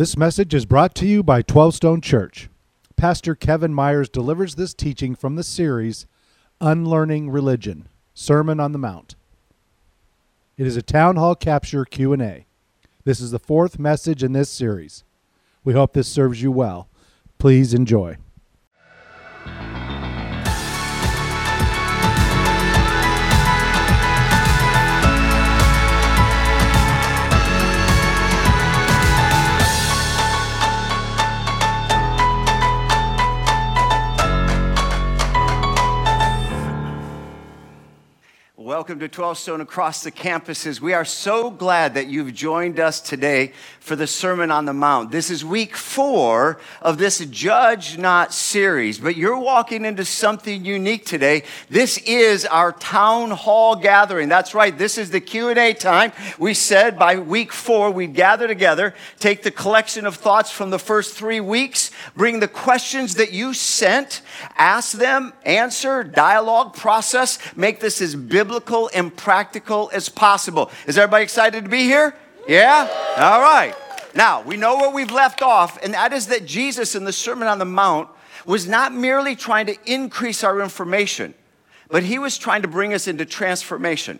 This message is brought to you by 12 Stone Church. Pastor Kevin Myers delivers this teaching from the series Unlearning Religion: Sermon on the Mount. It is a town hall capture Q&A. This is the fourth message in this series. We hope this serves you well. Please enjoy. Welcome to 12 Stone across the campuses. We are so glad that you've joined us today for the Sermon on the Mount. This is week four of this Judge Not series, but you're walking into something unique today. This is our town hall gathering. That's right. This is the Q&A time. We said by week four, we'd gather together, take the collection of thoughts from the first three weeks, bring the questions that you sent, ask them, answer, dialogue, process, make this as biblical biblical and practical as possible. Is everybody excited to be here? Yeah? All right. Now, we know where we've left off, and that is that Jesus in the Sermon on the Mount was not merely trying to increase our information, but he was trying to bring us into transformation.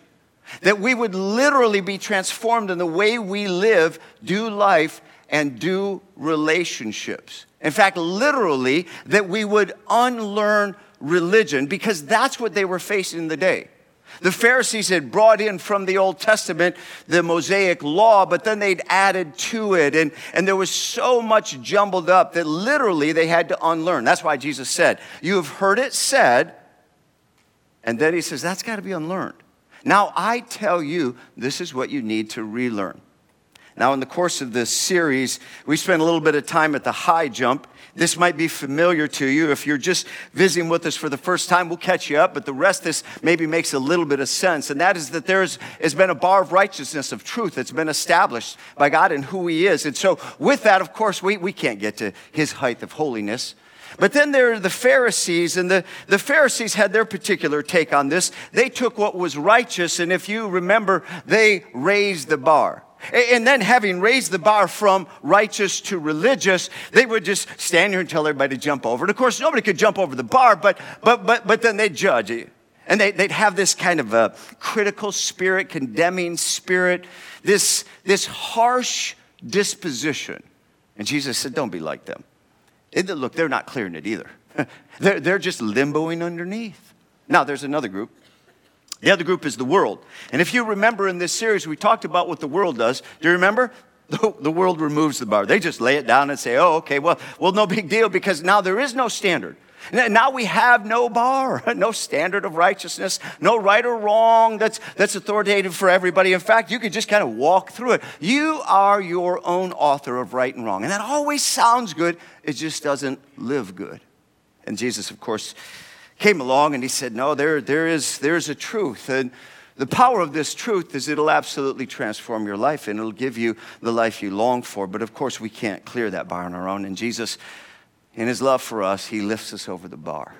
That we would literally be transformed in the way we live, do life, and do relationships. In fact, literally, that we would unlearn religion because that's what they were facing in the day. The Pharisees had brought in from the Old Testament the Mosaic law, but then they'd added to it. And, and there was so much jumbled up that literally they had to unlearn. That's why Jesus said, You have heard it said. And then he says, That's got to be unlearned. Now I tell you, this is what you need to relearn. Now, in the course of this series, we spent a little bit of time at the high jump. This might be familiar to you. If you're just visiting with us for the first time, we'll catch you up, but the rest of this maybe makes a little bit of sense. And that is that there has been a bar of righteousness, of truth that's been established by God and who He is. And so, with that, of course, we, we can't get to His height of holiness. But then there are the Pharisees, and the, the Pharisees had their particular take on this. They took what was righteous, and if you remember, they raised the bar. And then, having raised the bar from righteous to religious, they would just stand here and tell everybody to jump over. And of course, nobody could jump over the bar, but, but, but, but then they'd judge. And they, would have this kind of a critical spirit, condemning spirit, this, this harsh disposition. And Jesus said, Don't be like them. look, they're not clearing it either. they're, they're just limboing underneath. Now, there's another group the other group is the world. And if you remember in this series, we talked about what the world does. Do you remember? The, the world removes the bar. They just lay it down and say, oh, okay, well, well, no big deal because now there is no standard. Now we have no bar, no standard of righteousness, no right or wrong that's, that's authoritative for everybody. In fact, you could just kind of walk through it. You are your own author of right and wrong. And that always sounds good, it just doesn't live good. And Jesus, of course, came along and he said, No, there, there is there's a truth. And the power of this truth is it'll absolutely transform your life and it'll give you the life you long for. But of course, we can't clear that bar on our own. And Jesus, in his love for us, he lifts us over the bar.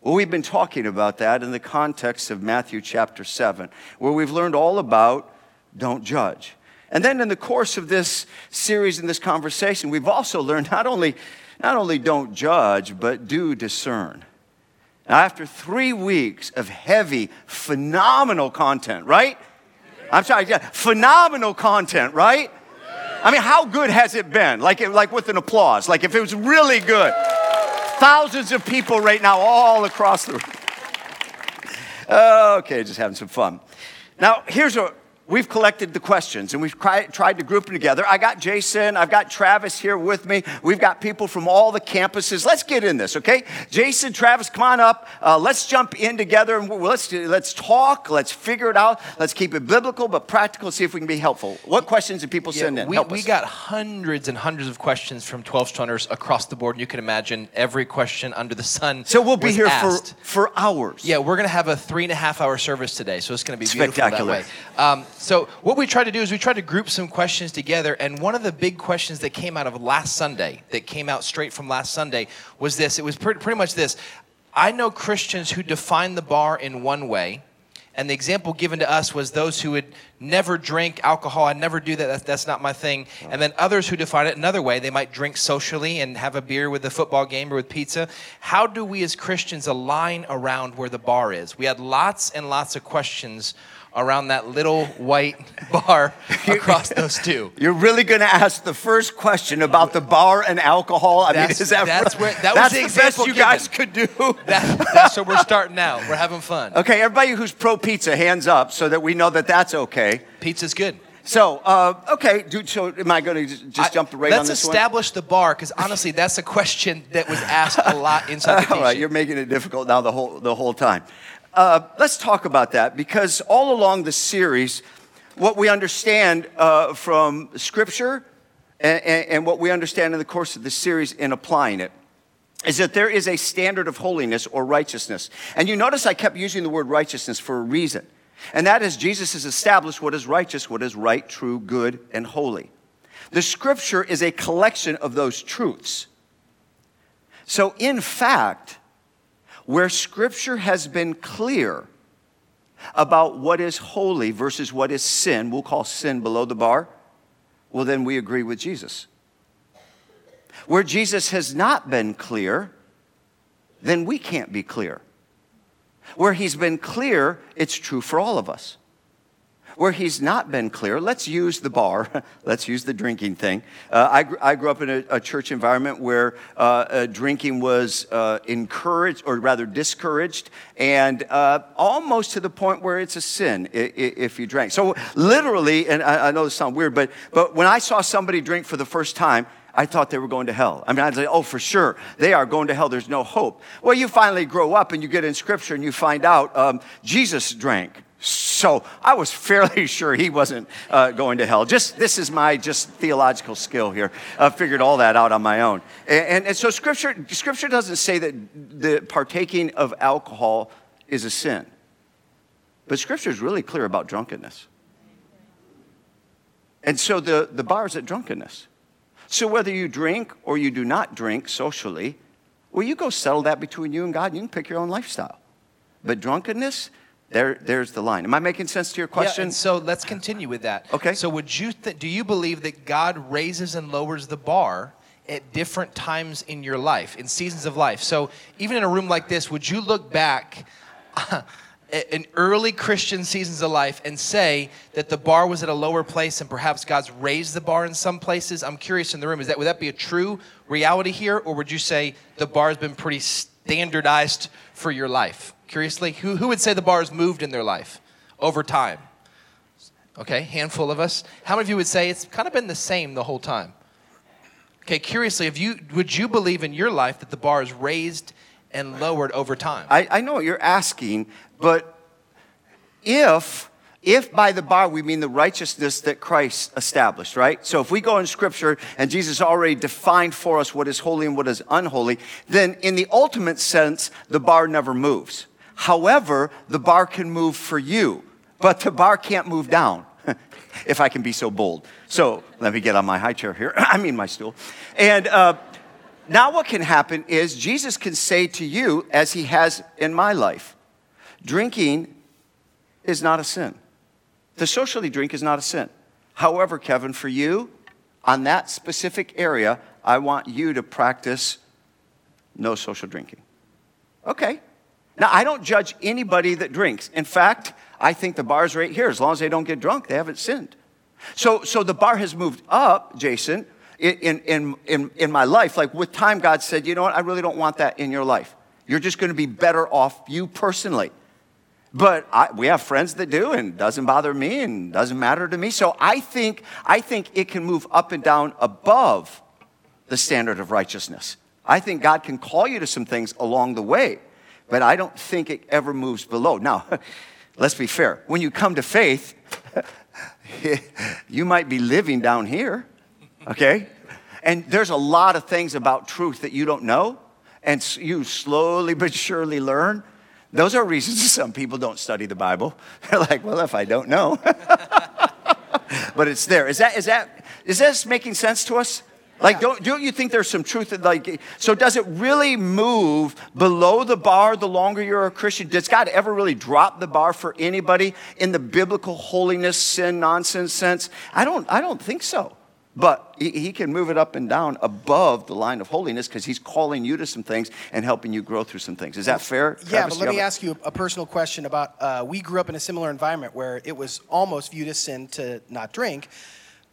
Well, we've been talking about that in the context of Matthew chapter 7, where we've learned all about don't judge. And then in the course of this series and this conversation, we've also learned not only, not only don't judge, but do discern. Now, after three weeks of heavy, phenomenal content, right? I'm sorry, yeah, phenomenal content, right? I mean, how good has it been? Like, like with an applause, like if it was really good. Thousands of people right now, all across the room. Okay, just having some fun. Now, here's what we've collected the questions and we've tried to group them together. I got Jason, I've got Travis here with me. We've got people from all the campuses. Let's get in this, okay? Jason, Travis, come on up. Uh, let's jump in together and let's, let's talk. Let's figure it out. Let's keep it biblical but practical, see if we can be helpful. What questions did people yeah, send in? We, we got hundreds and hundreds of questions from 12 stoners across the board. And you can imagine every question under the sun. So we'll be here for, for hours. Yeah, we're going to have a three and a half hour service today. So it's going to be beautiful that way. Um, so what we tried to do is we tried to group some questions together, and one of the big questions that came out of last Sunday, that came out straight from last Sunday, was this. It was pretty, pretty much this. I know Christians who define the bar in one way, And the example given to us was those who would never drink alcohol. I never do that. That's, that's not my thing. And then others who define it another way. They might drink socially and have a beer with the football game or with pizza. How do we as Christians align around where the bar is? We had lots and lots of questions around that little white bar across those two. You're really going to ask the first question about the bar and alcohol? I that's, mean, is that that's where that that's was the, the best you given. guys could do? That, that's where we're starting out. We're having fun. Okay, everybody who's pro pizza, hands up so that we know that that's okay. Pizza's good. So, uh, okay, dude, so am I going to just I, jump right on this one? Let's establish the bar, because honestly, that's a question that was asked a lot inside the. All right, you're making it difficult now the whole, the whole time. Uh, let's talk about that because all along the series, what we understand uh, from Scripture and, and, and what we understand in the course of the series in applying it is that there is a standard of holiness or righteousness. And you notice I kept using the word righteousness for a reason. And that is, Jesus has established what is righteous, what is right, true, good, and holy. The scripture is a collection of those truths. So, in fact, where Scripture has been clear about what is holy versus what is sin, we'll call sin below the bar, well, then we agree with Jesus. Where Jesus has not been clear, then we can't be clear. Where he's been clear, it's true for all of us. Where he's not been clear, let's use the bar, let's use the drinking thing. Uh, I, I, grew up in a, a church environment where uh, uh, drinking was uh, encouraged, or rather discouraged, and uh, almost to the point where it's a sin if you drank. So, literally, and I, I know this sounds weird, but, but when I saw somebody drink for the first time, I thought they were going to hell. I mean, I'd say, oh, for sure, they are going to hell. There's no hope. Well, you finally grow up and you get in scripture and you find out um, Jesus drank. So I was fairly sure he wasn't uh, going to hell. Just this is my just theological skill here. I figured all that out on my own. And, and, and so scripture, scripture doesn't say that the partaking of alcohol is a sin. But scripture is really clear about drunkenness. And so the, the bar is at drunkenness. So whether you drink or you do not drink socially, well, you go settle that between you and God and you can pick your own lifestyle. But drunkenness, there, there's the line. Am I making sense to your question? Yeah, so let's continue with that. Okay. So would you th- do you believe that God raises and lowers the bar at different times in your life, in seasons of life? So even in a room like this, would you look back in early Christian seasons of life and say that the bar was at a lower place and perhaps God's raised the bar in some places? I'm curious in the room, is that would that be a true reality here, or would you say the bar has been pretty standardized for your life? curiously? Who, who would say the bar has moved in their life over time? Okay, handful of us. How many of you would say it's kind of been the same the whole time? Okay, curiously, if you would you believe in your life that the bar is raised and lowered over time? I, I know what you're asking, but if if by the bar we mean the righteousness that Christ established, right? So if we go in scripture and Jesus already defined for us what is holy and what is unholy, then in the ultimate sense, the bar never moves. However, the bar can move for you, but the bar can't move down, if I can be so bold. So let me get on my high chair here. I mean, my stool. And uh, now, what can happen is Jesus can say to you, as he has in my life, drinking is not a sin. To socially drink is not a sin. However, Kevin, for you, on that specific area, I want you to practice no social drinking. Okay, now, I don't judge anybody that drinks. In fact, I think the bar's right here. As long as they don't get drunk, they haven't sinned. So, so the bar has moved up, Jason, in, in, in, in my life. Like with time, God said, you know what? I really don't want that in your life. You're just going to be better off, you personally. But I, we have friends that do, and doesn't bother me, and doesn't matter to me. So I think, I think it can move up and down above the standard of righteousness. I think God can call you to some things along the way but I don't think it ever moves below. Now, let's be fair. When you come to faith, you might be living down here, okay? And there's a lot of things about truth that you don't know, and you slowly but surely learn. Those are reasons some people don't study the Bible. They're like, well, if I don't know. but it's there. Is that, is that, is this making sense to us? Like, don't, don't you think there's some truth that, like, so does it really move below the bar the longer you're a Christian? Does God ever really drop the bar for anybody in the biblical holiness, sin, nonsense sense? I don't, I don't think so. But he, he can move it up and down above the line of holiness because he's calling you to some things and helping you grow through some things. Is that fair? Yeah, Travis, but let me ask you a personal question about uh, we grew up in a similar environment where it was almost viewed as sin to not drink.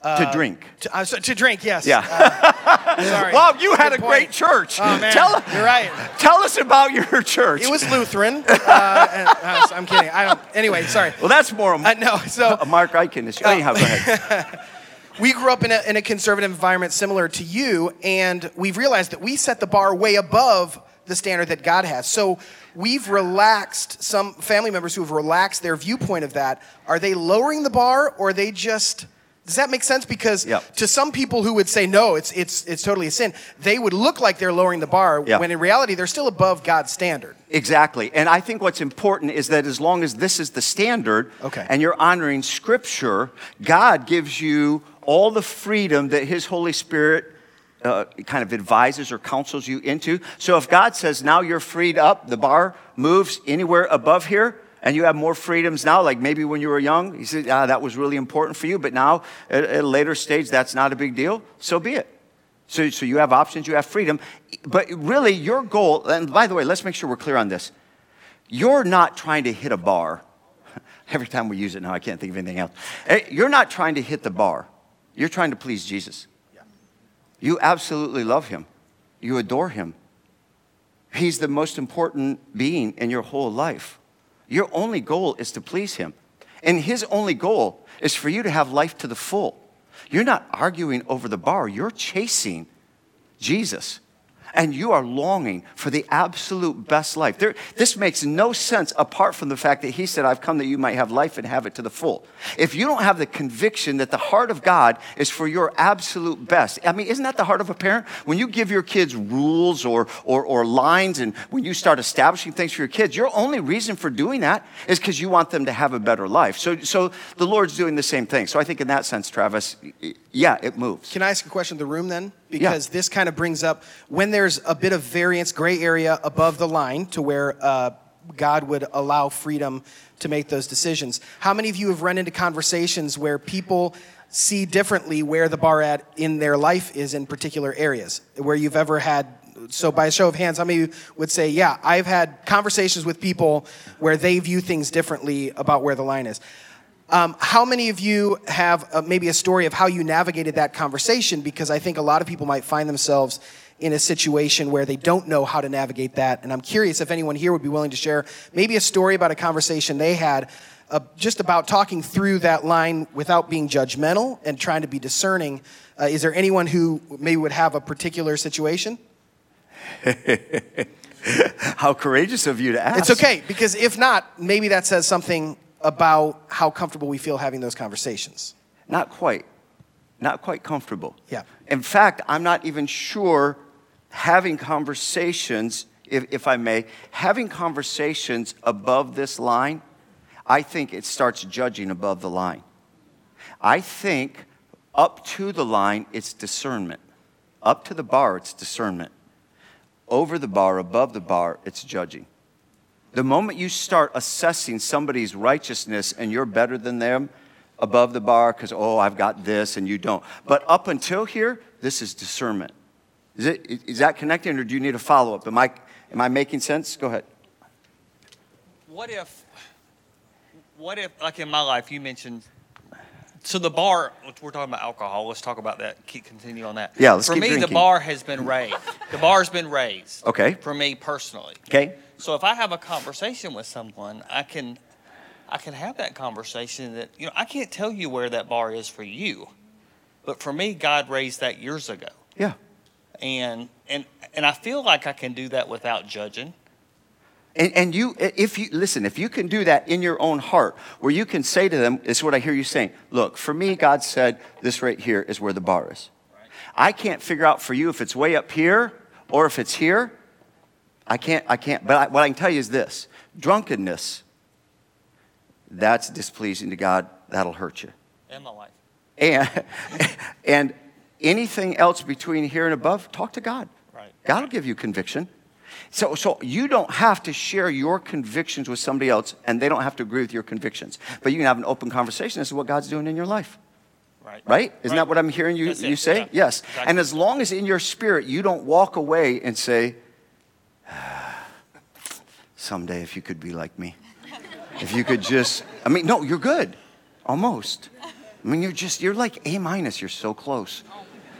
Uh, to drink. To, uh, so, to, drink, yes. Yeah. Uh, sorry. Well, you had Good a point. great church. Oh, man. Tell, You're right. Tell us about your church. It was Lutheran. Uh, and, uh, I'm kidding. I don't. Anyway, sorry. Well, that's more. A, no. So a Mark Eichen issue. Anyhow, go ahead. we grew up in a, in a conservative environment similar to you, and we've realized that we set the bar way above the standard that God has. So we've relaxed some family members who have relaxed their viewpoint of that. Are they lowering the bar, or are they just does that make sense? Because yep. to some people who would say no, it's it's it's totally a sin, they would look like they're lowering the bar yep. when in reality they're still above God's standard. Exactly. And I think what's important is that as long as this is the standard okay. and you're honoring scripture, God gives you all the freedom that his Holy Spirit uh, kind of advises or counsels you into. So if God says now you're freed up, the bar moves anywhere above here, and you have more freedoms now, like maybe when you were young, you said, ah, that was really important for you, but now at, at a later stage, that's not a big deal, so be it. So, so you have options, you have freedom. But really, your goal, and by the way, let's make sure we're clear on this. You're not trying to hit a bar. Every time we use it now, I can't think of anything else. Eh, you're not trying to hit the bar. You're trying to please Jesus. You absolutely love him. You adore him. He's the most important being in your whole life. Your only goal is to please Him. And His only goal is for you to have life to the full. You're not arguing over the bar, you're chasing Jesus and you are longing for the absolute best life. There, this makes no sense apart from the fact that he said, I've come that you might have life and have it to the full. If you don't have the conviction that the heart of God is for your absolute best, I mean, isn't that the heart of a parent? When you give your kids rules or, or, or lines and when you start establishing things for your kids, your only reason for doing that is because you want them to have a better life. So, so the Lord's doing the same thing. So I think in that sense, Travis, yeah, it moves. Can I ask a question of the room then? Because yeah. this kind of brings up when there's a bit of variance, gray area above the line to where uh, God would allow freedom to make those decisions. How many of you have run into conversations where people see differently where the bar at in their life is in particular areas? Where you've ever had so by a show of hands, how many would say, yeah, I've had conversations with people where they view things differently about where the line is? Um, how many of you have uh, maybe a story of how you navigated that conversation? Because I think a lot of people might find themselves in a situation where they don't know how to navigate that. And I'm curious if anyone here would be willing to share maybe a story about a conversation they had uh, just about talking through that line without being judgmental and trying to be discerning. Uh, is there anyone who maybe would have a particular situation? how courageous of you to ask. It's okay, because if not, maybe that says something about how comfortable we feel having those conversations? Not quite. Not quite comfortable. Yeah. In fact, I'm not even sure having conversations, if, if I may, having conversations above this line, I think it starts judging above the line. I think up to the line, it's discernment. Up to the bar, it's discernment. Over the bar, above the bar, it's judging. The moment you start assessing somebody's righteousness and you're better than them above the bar because, oh, I've got this and you don't. But up until here, this is discernment. Is, it, is that connecting or do you need a follow up? Am I, am I making sense? Go ahead. What if, what if, like in my life, you mentioned so the bar we're talking about alcohol let's talk about that keep continue on that yeah let's for keep me drinking. the bar has been raised the bar's been raised okay for me personally okay so if I have a conversation with someone, I can I can have that conversation that you know I can't tell you where that bar is for you, but for me, God raised that years ago. Yeah. And and and I feel like I can do that without judging. And, and you, if you listen, if you can do that in your own heart, where you can say to them, "This is what I hear you saying. Look, for me, God said this right here is where the bar is. I can't figure out for you if it's way up here or if it's here. I can't, I can't, but I, what I can tell you is this drunkenness, that's displeasing to God. That'll hurt you. In my life. And, and anything else between here and above, talk to God. Right. God will give you conviction. So, so you don't have to share your convictions with somebody else, and they don't have to agree with your convictions. But you can have an open conversation. This is what God's doing in your life. Right. Right? Isn't Right. that what I'm hearing you, you say? Yeah. Yes. Exactly. And as long as in your spirit you don't walk away and say, someday if you could be like me. If you could just, I mean, no, you're good. Almost. I mean, you're just, you're like A minus. You're so close.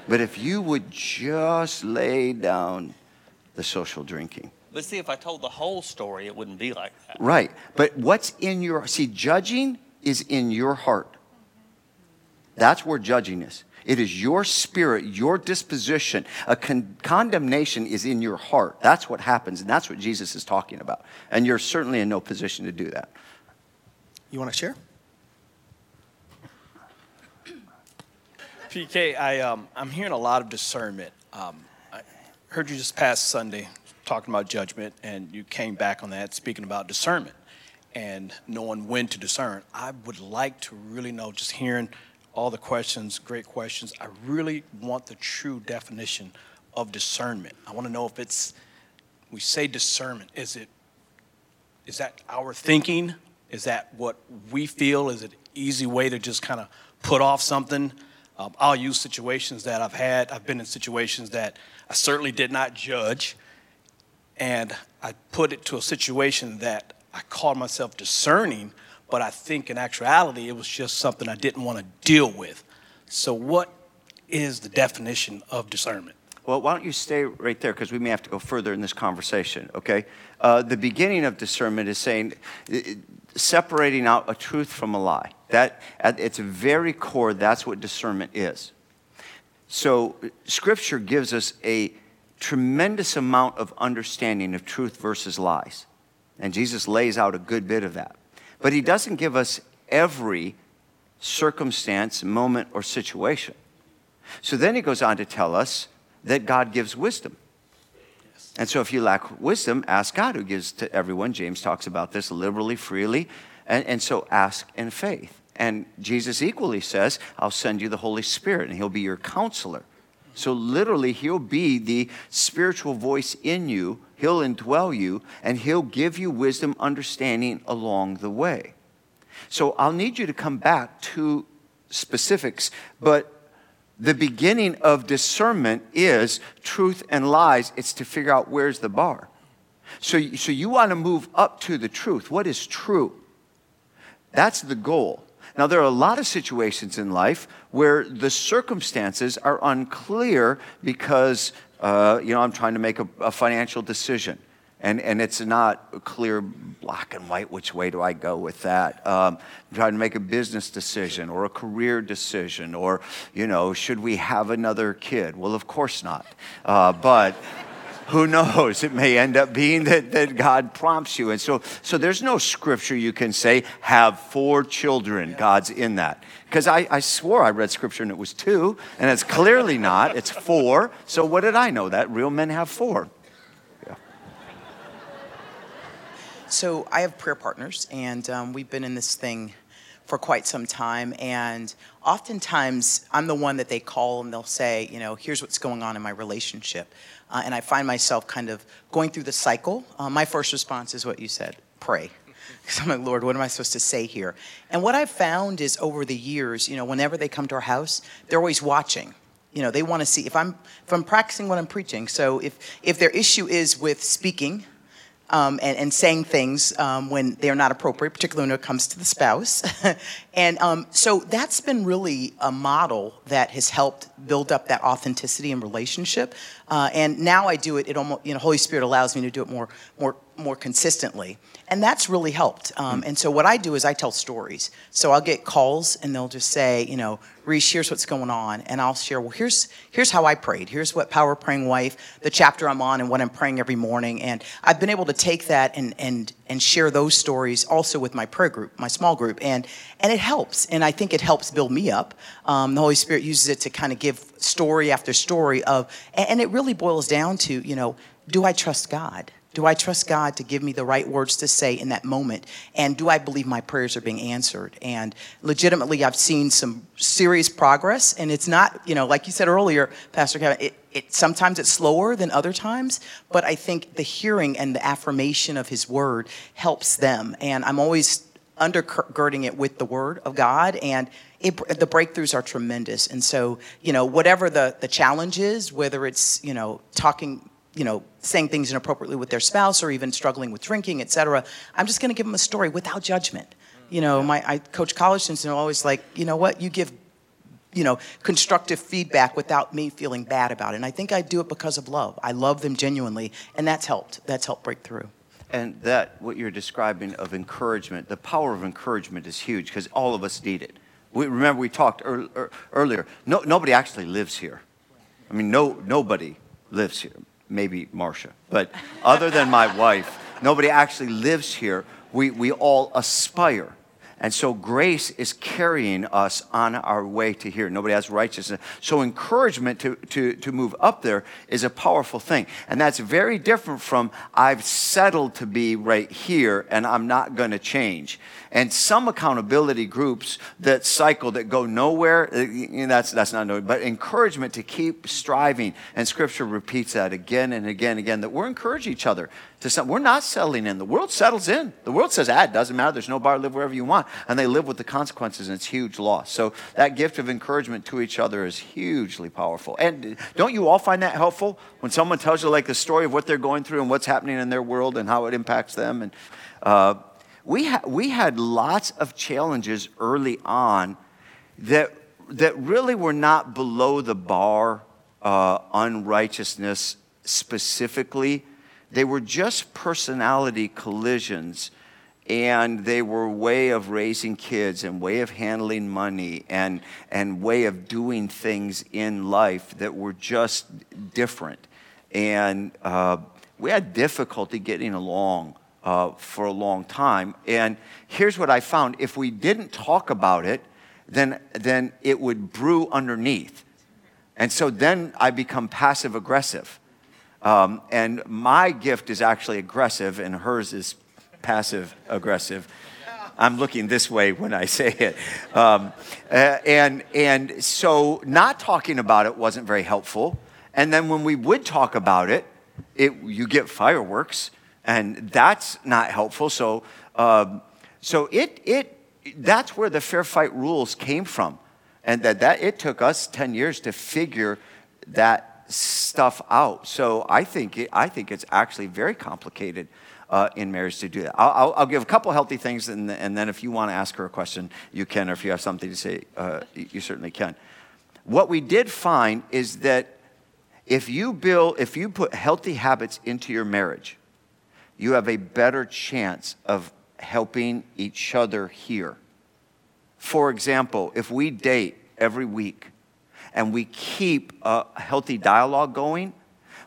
But if you would just lay down the social drinking. But see, if I told the whole story, it wouldn't be like that. Right. But what's in your, see, judging is in your heart. That's where judging is. It is your spirit, your disposition. A con- condemnation is in your heart. That's what happens, and that's what Jesus is talking about. And you're certainly in no position to do that. You want to share? PK, I, um, I'm hearing a lot of discernment. Um, I heard you just past Sunday talking about judgment, and you came back on that speaking about discernment and knowing when to discern. I would like to really know, just hearing all the questions, great questions, I really want the true definition of discernment. I want to know if it's, we say discernment, is it, is that our thinking? Is that what we feel? Is it an easy way to just kind of put off something? Um, I'll use situations that I've had. I've been in situations that I certainly did not judge, and I put it to a situation that I called myself discerning, but I think in actuality it was just something I didn't want to deal with. So, what is the definition of discernment? Well, why don't you stay right there because we may have to go further in this conversation, okay? Uh, the beginning of discernment is saying, separating out a truth from a lie. That, at its very core, that's what discernment is. So, Scripture gives us a tremendous amount of understanding of truth versus lies. And Jesus lays out a good bit of that. But He doesn't give us every circumstance, moment, or situation. So then He goes on to tell us that God gives wisdom. And so if you lack wisdom, ask God, who gives to everyone. James talks about this liberally, freely. And, and so ask in faith. And Jesus equally says, I'll send you the Holy Spirit, and He'll be your counselor. So literally, He'll be the spiritual voice in you, He'll indwell you, and He'll give you wisdom, understanding along the way. So I'll need you to come back to specifics, but the beginning of discernment is truth and lies. It's to figure out where's the bar. So, so you want to move up to the truth. What is true? That's the goal. Now, there are a lot of situations in life where the circumstances are unclear because, uh, you know, I'm trying to make a, a financial decision. And, and it's not clear, black and white, which way do I go with that? Um, I'm trying to make a business decision or a career decision or, you know, should we have another kid? Well, of course not. Uh, but who knows? It may end up being that, that God prompts you. And so, so there's no scripture you can say, have four children. God's in that. Because I, I swore I read scripture and it was two, and it's clearly not. It's four. So what did I know? That real men have four. Yeah. So I have prayer partners, and um, we've been in this thing for quite some time. And oftentimes, I'm the one that they call and they'll say, you know, here's what's going on in my relationship. Uh, and I find myself kind of going through the cycle. Uh, my first response is what you said pray. Because I'm like, Lord, what am I supposed to say here? And what I've found is over the years, you know, whenever they come to our house, they're always watching. You know, they want to see if I'm if I'm practicing what I'm preaching. So if if their issue is with speaking, um, and, and, saying things um, when they're not appropriate, particularly when it comes to the spouse. and um, so that's been really a model that has helped build up that authenticity and relationship. Uh, and now I do it. It almost, you know, Holy Spirit allows me to do it more, more, more consistently, and that's really helped. Um, and so what I do is I tell stories. So I'll get calls, and they'll just say, you know, Reese, here's what's going on, and I'll share. Well, here's here's how I prayed. Here's what Power Praying Wife, the chapter I'm on, and what I'm praying every morning. And I've been able to take that and and and share those stories also with my prayer group, my small group, and and it helps. And I think it helps build me up. Um, the Holy Spirit uses it to kind of give story after story of, and it really boils down to, you know, do I trust God? Do I trust God to give me the right words to say in that moment? And do I believe my prayers are being answered? And legitimately, I've seen some serious progress. And it's not, you know, like you said earlier, Pastor Kevin, it, it, sometimes it's slower than other times, but I think the hearing and the affirmation of His word helps them. And I'm always undergirding it with the word of God. And it, the breakthroughs are tremendous. And so, you know, whatever the, the challenge is, whether it's, you know, talking you know, saying things inappropriately with their spouse or even struggling with drinking, et cetera, I'm just going to give them a story without judgment. You know, my I coach college students and I'm always like, you know what, you give, you know, constructive feedback without me feeling bad about it. And I think I do it because of love. I love them genuinely, and that's helped. That's helped break through. And that, what you're describing of encouragement, the power of encouragement is huge because all of us need it. We, remember we talked er, er, earlier. No, nobody actually lives here. I mean, no, nobody lives here maybe Marcia. But other than my wife, nobody actually lives here. We, we all aspire. And so grace is carrying us on our way to here. Nobody has righteousness. So encouragement to, to, to move up there is a powerful thing. And that's very different from I've settled to be right here and I'm not going to change and some accountability groups that cycle that go nowhere uh, that's that's not no but encouragement to keep striving and scripture repeats that again and again and again that we're encouraging each other to some we're not settling in. The world settles in. The world says ah it doesn't matter. There's no bar live wherever you want. And they live with the consequences and it's huge loss. So that gift of encouragement to each other is hugely powerful. And don't you all find that helpful? When someone tells you like the story of what they're going through and what's happening in their world and how it impacts them and uh, we, ha- we had lots of challenges early on that, that really were not below the bar uh, unrighteousness specifically. They were just personality collisions and they were way of raising kids and way of handling money and, and way of doing things in life that were just different. And uh, we had difficulty getting along uh, for a long time. And here's what I found if we didn't talk about it, then, then it would brew underneath. And so then I become passive aggressive. Um, and my gift is actually aggressive, and hers is passive aggressive. I'm looking this way when I say it. Um, uh, and, and so not talking about it wasn't very helpful. And then when we would talk about it, it you get fireworks and that's not helpful. So, um, so it, it, that's where the fair fight rules came from. And that, that it took us 10 years to figure that stuff out. So I think, it, I think it's actually very complicated uh, in marriage to do that. I'll, I'll, I'll, give a couple healthy things, and, and then if you want to ask her a question, you can, or if you have something to say, uh, you certainly can. What we did find is that if you build, if you put healthy habits into your marriage, you have a better chance of helping each other here. For example, if we date every week and we keep a healthy dialogue going,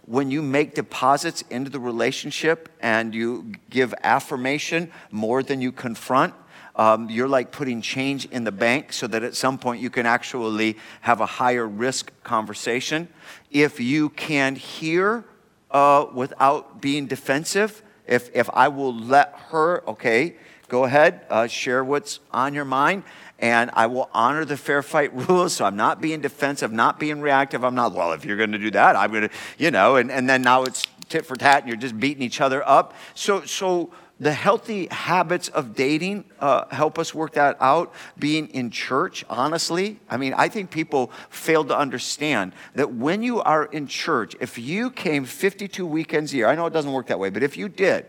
when you make deposits into the relationship and you give affirmation more than you confront, um, you're like putting change in the bank so that at some point you can actually have a higher risk conversation. If you can hear uh, without being defensive, if, if I will let her, okay, go ahead, uh, share what's on your mind, and I will honor the fair fight rules. So I'm not being defensive, not being reactive. I'm not, well, if you're going to do that, I'm going to, you know, and, and then now it's tit for tat and you're just beating each other up. So, so the healthy habits of dating uh, help us work that out. Being in church, honestly, I mean, I think people fail to understand that when you are in church, if you came 52 weekends a year, I know it doesn't work that way, but if you did,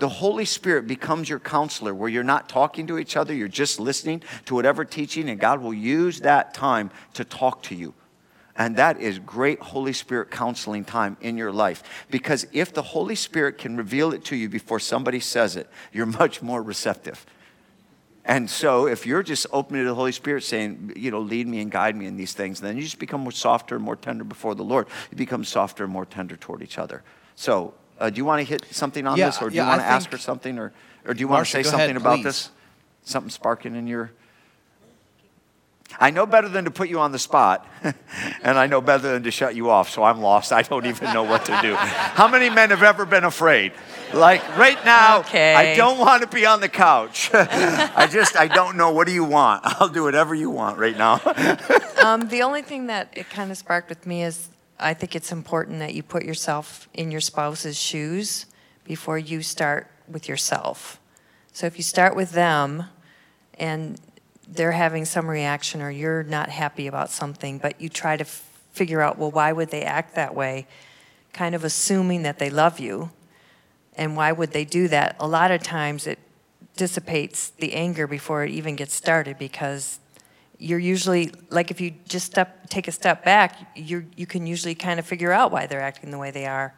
the Holy Spirit becomes your counselor where you're not talking to each other, you're just listening to whatever teaching, and God will use that time to talk to you. And that is great Holy Spirit counseling time in your life. Because if the Holy Spirit can reveal it to you before somebody says it, you're much more receptive. And so if you're just open to the Holy Spirit saying, you know, lead me and guide me in these things, then you just become more softer and more tender before the Lord. You become softer and more tender toward each other. So uh, do you want to hit something on yeah, this or do yeah, you want I to ask her something or, or do you want to say something ahead, about please. this? Something sparking in your I know better than to put you on the spot, and I know better than to shut you off, so I'm lost. I don't even know what to do. How many men have ever been afraid? Like right now, okay. I don't want to be on the couch. I just, I don't know. What do you want? I'll do whatever you want right now. um, the only thing that it kind of sparked with me is I think it's important that you put yourself in your spouse's shoes before you start with yourself. So if you start with them and they're having some reaction or you're not happy about something, but you try to f- figure out, well, why would they act that way? Kind of assuming that they love you. And why would they do that? A lot of times it dissipates the anger before it even gets started because you're usually like if you just step take a step back you you can usually kind of figure out why they're acting the way they are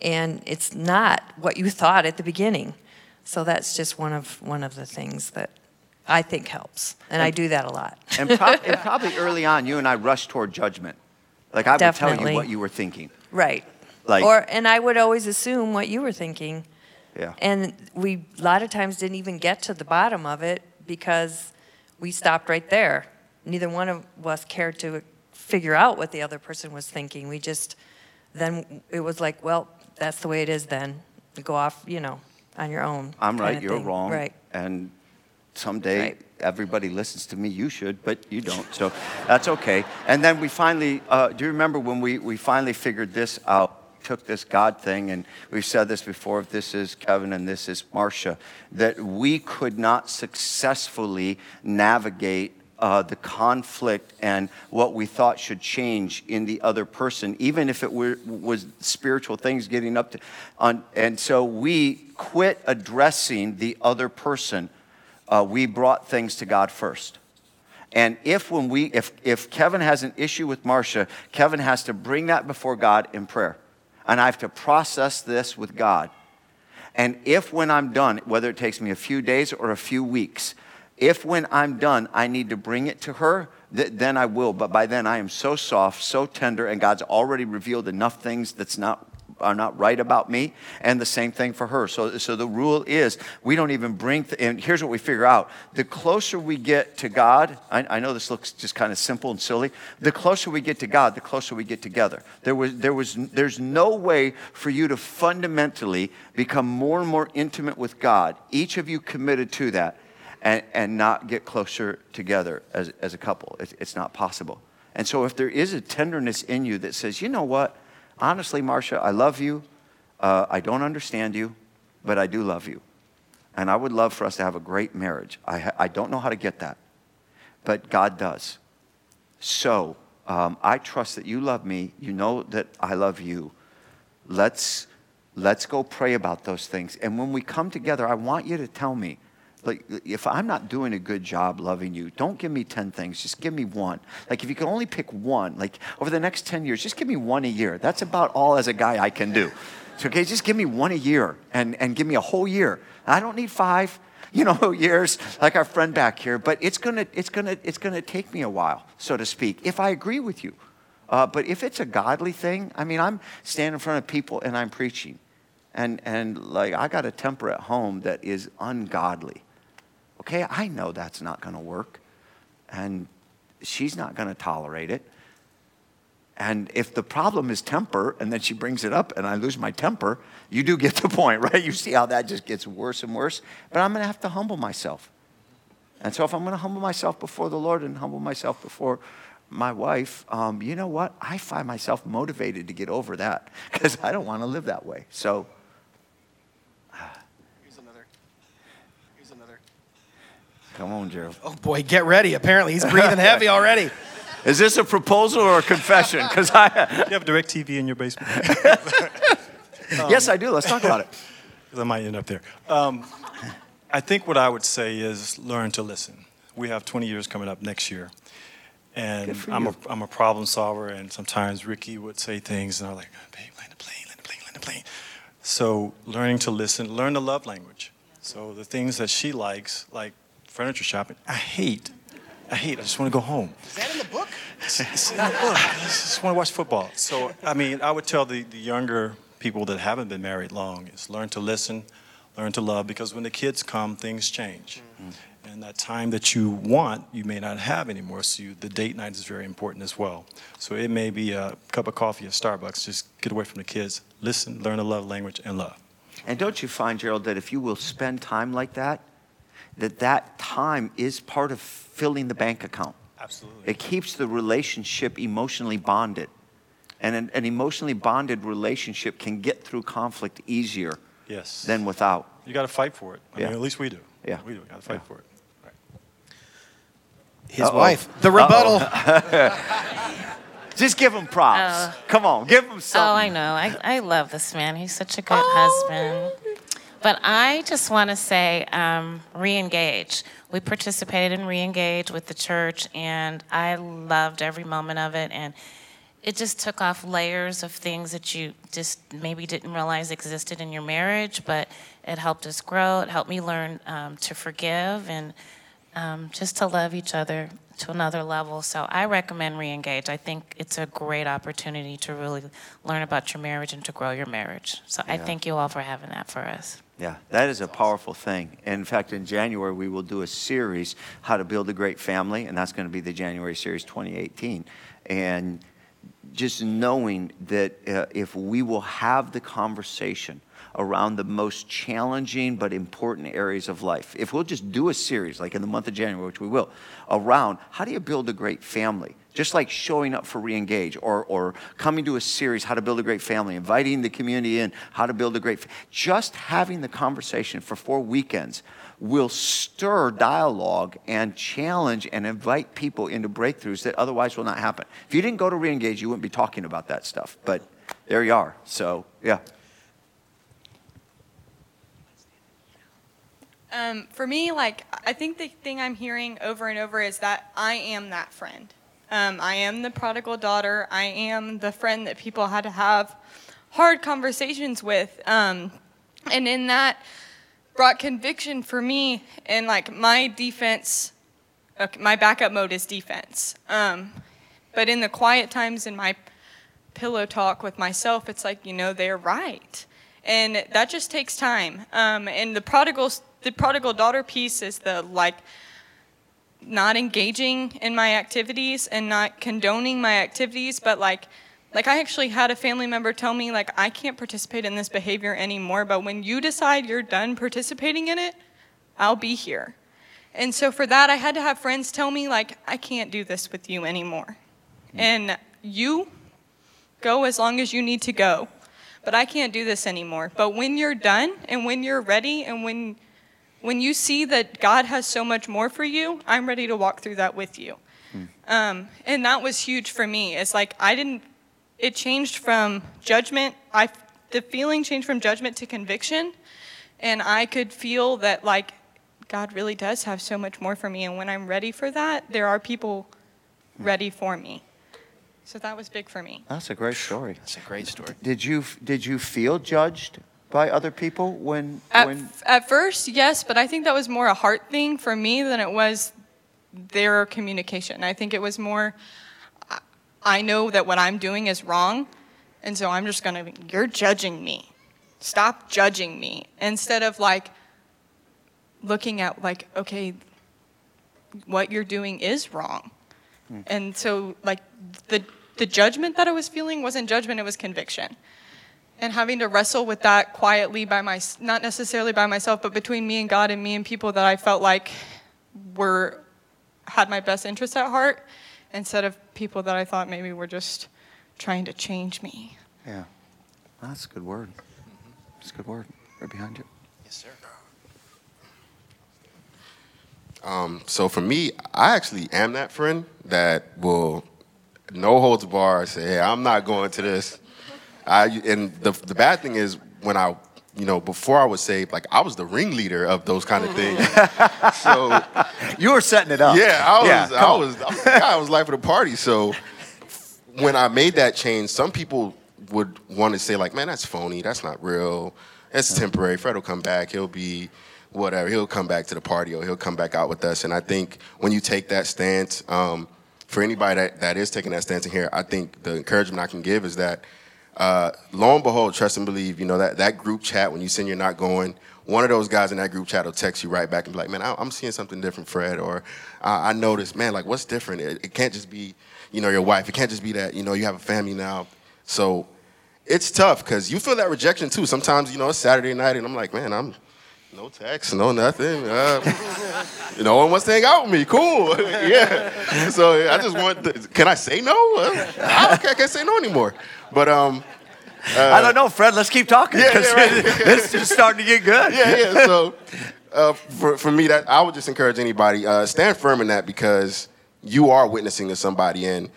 and it's not what you thought at the beginning so that's just one of one of the things that I think helps, and, and I do that a lot. and, pro- and, probably early on, you and I rushed toward judgment. Like I would Definitely. tell you what you were thinking. Right. Like, or and I would always assume what you were thinking. Yeah. And we a lot of times didn't even get to the bottom of it because we stopped right there. Neither one of us cared to figure out what the other person was thinking. We just then it was like, well, that's the way it is. Then go off, you know, on your own. I'm right. You're thing. wrong. Right. And someday right. everybody listens to me. You should, but you don't. So that's okay. And then we finally, uh, do you remember when we, we finally figured this out? Took this God thing, and we've said this before. If this is Kevin and this is Marcia, that we could not successfully navigate uh, the conflict and what we thought should change in the other person, even if it were, was spiritual things getting up to. On, and so we quit addressing the other person uh, we brought things to God first. And if when we if if Kevin has an issue with Marcia, Kevin has to bring that before God in prayer. And I have to process this with God. And if when I'm done, whether it takes me a few days or a few weeks, if when I'm done I need to bring it to her, th- then I will. But by then I am so soft, so tender, and God's already revealed enough things that's not are not right about me, and the same thing for her. So, so the rule is we don't even bring, th- and here's what we figure out the closer we get to God, I, I know this looks just kind of simple and silly, the closer we get to God, the closer we get together. There was, there was, there's no way for you to fundamentally become more and more intimate with God, each of you committed to that, and, and not get closer together as, as a couple. It's, it's not possible. And so, if there is a tenderness in you that says, you know what, honestly, Marcia, I love you. Uh, I don't understand you, but I do love you. And I would love for us to have a great marriage. I, ha- I don't know how to get that, but God does. So um, I trust that you love me. You know that I love you. Let's, let's go pray about those things. And when we come together, I want you to tell me like if i'm not doing a good job loving you don't give me 10 things just give me one. Like if you can only pick one like over the next 10 years just give me one a year. That's about all as a guy i can do. So okay just give me one a year and, and give me a whole year. I don't need five you know years like our friend back here but it's gonna it's gonna it's gonna take me a while so to speak if i agree with you. Uh, but if it's a godly thing i mean i'm standing in front of people and i'm preaching. And and like i got a temper at home that is ungodly Okay, I know that's not going to work. And she's not going to tolerate it. And if the problem is temper, and then she brings it up, and I lose my temper, you do get the point, right? You see how that just gets worse and worse. But I'm going to have to humble myself. And so, if I'm going to humble myself before the Lord and humble myself before my wife, um, you know what? I find myself motivated to get over that because I don't want to live that way. So, Come on, Gerald. Oh boy, get ready. Apparently, he's breathing heavy already. Is this a proposal or a confession? Because I. you have DirecTV in your basement. um, yes, I do. Let's talk about it. Because I might end up there. Um, I think what I would say is learn to listen. We have 20 years coming up next year. And I'm a, I'm a problem solver, and sometimes Ricky would say things, and I'm like, babe, land the plane, land the plane, land the plane. So learning to listen, learn the love language. So the things that she likes, like furniture shopping. I hate. I hate. I just want to go home. Is that in the book? It's, it's in the book. I just want to watch football. So, I mean, I would tell the, the younger people that haven't been married long is learn to listen, learn to love, because when the kids come, things change. Mm-hmm. And that time that you want, you may not have anymore. So you, the date night is very important as well. So it may be a cup of coffee at Starbucks. Just get away from the kids, listen, learn the love language, and love. And don't you find, Gerald, that if you will spend time like that, that that time is part of filling the bank account. Absolutely. It keeps the relationship emotionally bonded. And an, an emotionally bonded relationship can get through conflict easier yes. than without. You got to fight for it. I yeah. mean, at least we do. Yeah. We do. Got to fight yeah. for it. Right. His Uh-oh. wife. The rebuttal. Just give him props. Uh, Come on, give him something. Oh, I know. I, I love this man. He's such a good oh. husband. But I just want to say, um, re-engage. We participated in re-engage with the church, and I loved every moment of it. And it just took off layers of things that you just maybe didn't realize existed in your marriage, but it helped us grow. It helped me learn um, to forgive and um, just to love each other to another level. So I recommend Reengage. I think it's a great opportunity to really learn about your marriage and to grow your marriage. So yeah. I thank you all for having that for us. Yeah, that is a powerful thing. In fact, in January, we will do a series, How to Build a Great Family, and that's going to be the January series 2018. And just knowing that uh, if we will have the conversation around the most challenging but important areas of life, if we'll just do a series, like in the month of January, which we will, around how do you build a great family? Just like showing up for reengage or, or coming to a series how to build a great family inviting the community in how to build a great just having the conversation for four weekends will stir dialogue and challenge and invite people into breakthroughs that otherwise will not happen. If you didn't go to reengage you wouldn't be talking about that stuff but there you are. So yeah. Um, for me, like, I think the thing I'm hearing over and over is that I am that friend. Um, I am the prodigal daughter. I am the friend that people had to have hard conversations with. Um, and in that brought conviction for me and like my defense, okay, my backup mode is defense. Um, but in the quiet times in my pillow talk with myself, it's like, you know, they're right. And that just takes time. Um, and the prodigal, the prodigal daughter piece is the like, not engaging in my activities and not condoning my activities, but like like I actually had a family member tell me like I can't participate in this behavior anymore, but when you decide you're done participating in it, I'll be here. And so for that I had to have friends tell me like I can't do this with you anymore. Mm-hmm. And you go as long as you need to go. But I can't do this anymore. But when you're done and when you're ready and when when you see that God has so much more for you, I'm ready to walk through that with you. Mm. Um, and that was huge for me. It's like I didn't, it changed from judgment. I, the feeling changed from judgment to conviction. And I could feel that, like, God really does have so much more for me. And when I'm ready for that, there are people ready for me. So that was big for me. That's a great story. That's a great story. Did you did you feel judged by other people when at, when at first yes but i think that was more a heart thing for me than it was their communication. I think it was more i know that what i'm doing is wrong and so i'm just gonna you're judging me. Stop judging me. Instead of like looking at like okay what you're doing is wrong. Hmm. and so like the the judgment that i was feeling wasn't judgment it was conviction and having to wrestle with that quietly by my not necessarily by myself but between me and god and me and people that i felt like were had my best interests at heart instead of people that i thought maybe were just trying to change me. Yeah. That's a good word. That's a good word. Right behind you. Yes sir. Um, so for me i actually am that friend that will no holds bar say hey i'm not going to this I and the the bad thing is when I you know, before I was saved, like I was the ringleader of those kind of things. so you were setting it up. Yeah, I was. Yeah, I, was I was. I was life of the party. So when I made that change, some people would want to say like, "Man, that's phony. That's not real. It's temporary. Fred will come back. He'll be." Whatever, he'll come back to the party or he'll come back out with us. And I think when you take that stance, um, for anybody that, that is taking that stance in here, I think the encouragement I can give is that uh, lo and behold, trust and believe, you know, that, that group chat, when you send you're not going, one of those guys in that group chat will text you right back and be like, man, I, am seeing something different, Fred. Or I, I noticed, man, like, what's different? It, it, can't just be, you know, your wife. It can't just be that, you know, you have a family now. So it's tough because you feel that rejection too. Sometimes, you know, it's Saturday night and I'm like, man, I'm no text, no nothing. Uh, no one wants to hang out with me. Cool. yeah. So I just want, to, can I say no? Uh, I can't say no anymore. But um, uh, I don't know, Fred. Let's keep talking yeah, yeah, right. it's just starting to get good. Yeah, yeah. So uh, for for me, that I would just encourage anybody uh, stand firm in that because you are witnessing to somebody. And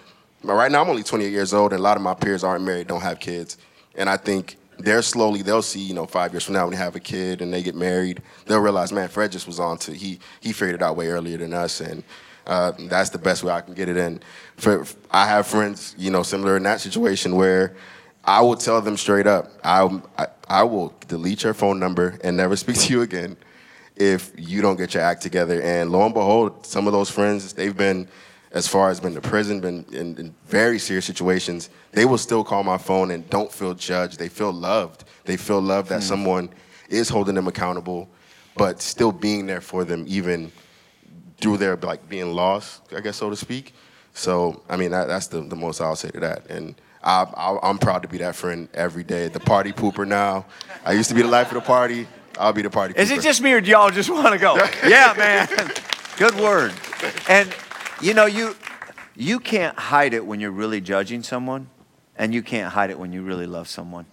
right now, I'm only 28 years old, and a lot of my peers aren't married, don't have kids, and I think they're slowly they'll see you know five years from now when they have a kid and they get married they'll realize man fred just was on to he he figured it out way earlier than us and uh, that's the best way i can get it in. For i have friends you know similar in that situation where i will tell them straight up I, I, I will delete your phone number and never speak to you again if you don't get your act together. And lo and behold some of those friends they've been as far as been to prison, been in, in, very serious situations, they will still call my phone and don't feel judged. They feel loved. They feel loved that mm. someone is holding them accountable, but still being there for them even through their like being lost, I guess so to speak. So I mean that, that's the, the most I'll say to that. And I, am proud to be that friend every day. The party pooper now. I used to be the life of the party. I'll be the party. Pooper. Is it just me or do y'all just want to go? yeah, man. Good word. And you know, you, you can't hide it when you're really judging someone, and you can't hide it when you really love someone.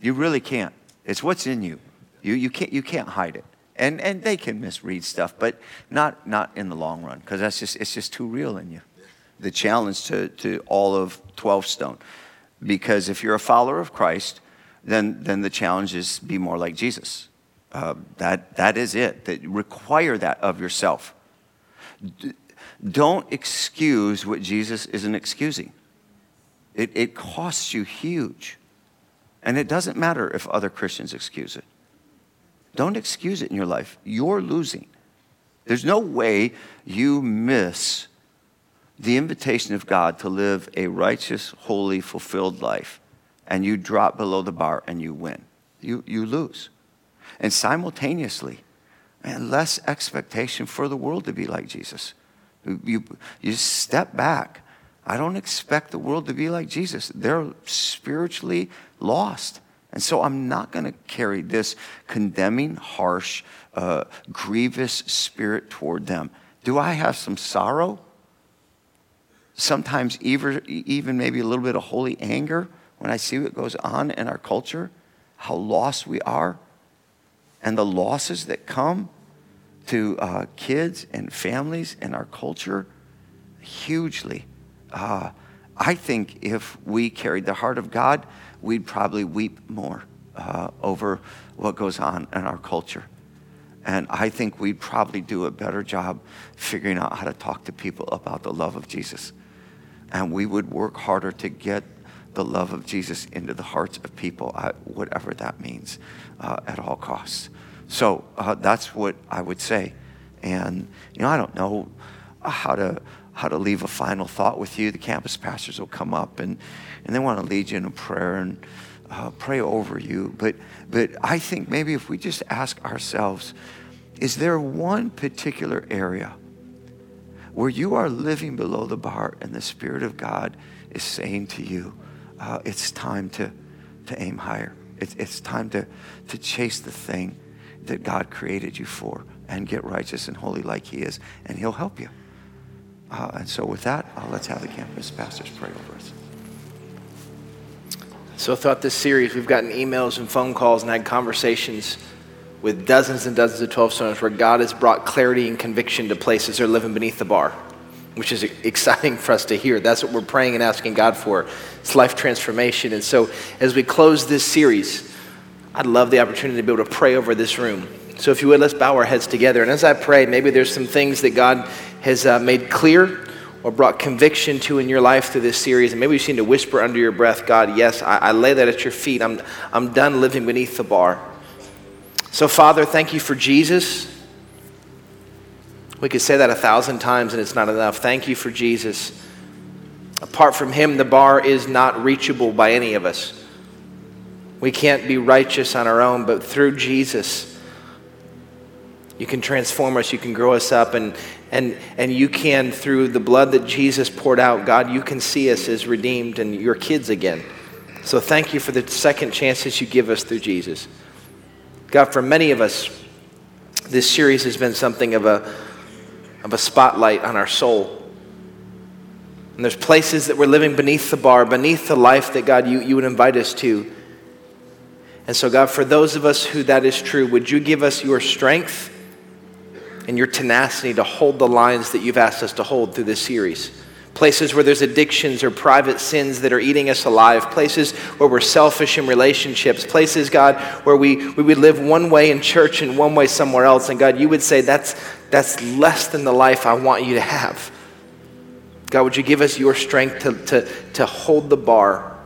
You really can't. It's what's in you. You, you, can't, you can't hide it. And, and they can misread stuff, but not, not in the long run, because that's just, it's just too real in you. The challenge to, to all of 12 Stone. Because if you're a follower of Christ, then, then the challenge is be more like Jesus. Uh, that, that is it. That require that of yourself. Don't excuse what Jesus isn't excusing. It, it costs you huge. And it doesn't matter if other Christians excuse it. Don't excuse it in your life. You're losing. There's no way you miss the invitation of God to live a righteous, holy, fulfilled life, and you drop below the bar and you win. You, you lose. And simultaneously, and less expectation for the world to be like Jesus. You, you step back. I don't expect the world to be like Jesus. They're spiritually lost. And so I'm not going to carry this condemning, harsh, uh, grievous spirit toward them. Do I have some sorrow? Sometimes even, even maybe a little bit of holy anger when I see what goes on in our culture, how lost we are, and the losses that come to uh, kids and families and our culture hugely. Uh, I think if we carried the heart of God, we'd probably weep more uh, over what goes on in our culture. And I think we'd probably do a better job figuring out how to talk to people about the love of Jesus. And we would work harder to get the love of Jesus into the hearts of people, whatever that means, uh, at all costs. So uh, that's what I would say. And, you know, I don't know how to, how to leave a final thought with you. The campus pastors will come up and, and they want to lead you in a prayer and uh, pray over you. But, but I think maybe if we just ask ourselves, is there one particular area where you are living below the bar and the Spirit of God is saying to you, uh, it's time to, to aim higher. It's, it's time to, to chase the thing that God created you for and get righteous and holy like He is, and He'll help you. Uh, and so, with that, uh, let's have the campus pastors pray over us. So, throughout this series, we've gotten emails and phone calls and had conversations with dozens and dozens of 12 stones where God has brought clarity and conviction to places they're living beneath the bar, which is exciting for us to hear. That's what we're praying and asking God for. It's life transformation. And so, as we close this series, I'd love the opportunity to be able to pray over this room. So, if you would, let's bow our heads together. And as I pray, maybe there's some things that God has uh, made clear or brought conviction to in your life through this series. And maybe you seem to whisper under your breath, God, yes, I, I lay that at your feet. I'm, I'm done living beneath the bar. So, Father, thank you for Jesus. We could say that a thousand times and it's not enough. Thank you for Jesus. Apart from Him, the bar is not reachable by any of us. We can't be righteous on our own, but through Jesus, you can transform us, you can grow us up, and, and, and you can, through the blood that Jesus poured out, God, you can see us as redeemed and your kids again. So thank you for the second chances you give us through Jesus. God, for many of us, this series has been something of a, of a spotlight on our soul. And there's places that we're living beneath the bar, beneath the life that, God, you, you would invite us to. And so, God, for those of us who that is true, would you give us your strength and your tenacity to hold the lines that you've asked us to hold through this series? Places where there's addictions or private sins that are eating us alive. Places where we're selfish in relationships. Places, God, where we, we would live one way in church and one way somewhere else. And God, you would say, that's, that's less than the life I want you to have. God, would you give us your strength to, to, to hold the bar?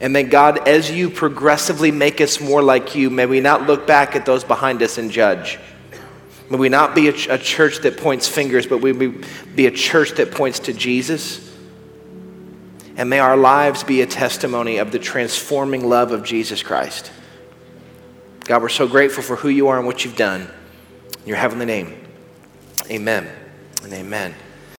And may God, as you progressively make us more like you, may we not look back at those behind us and judge. May we not be a, ch- a church that points fingers, but we be a church that points to Jesus. And may our lives be a testimony of the transforming love of Jesus Christ. God, we're so grateful for who you are and what you've done. In your heavenly name, amen and amen.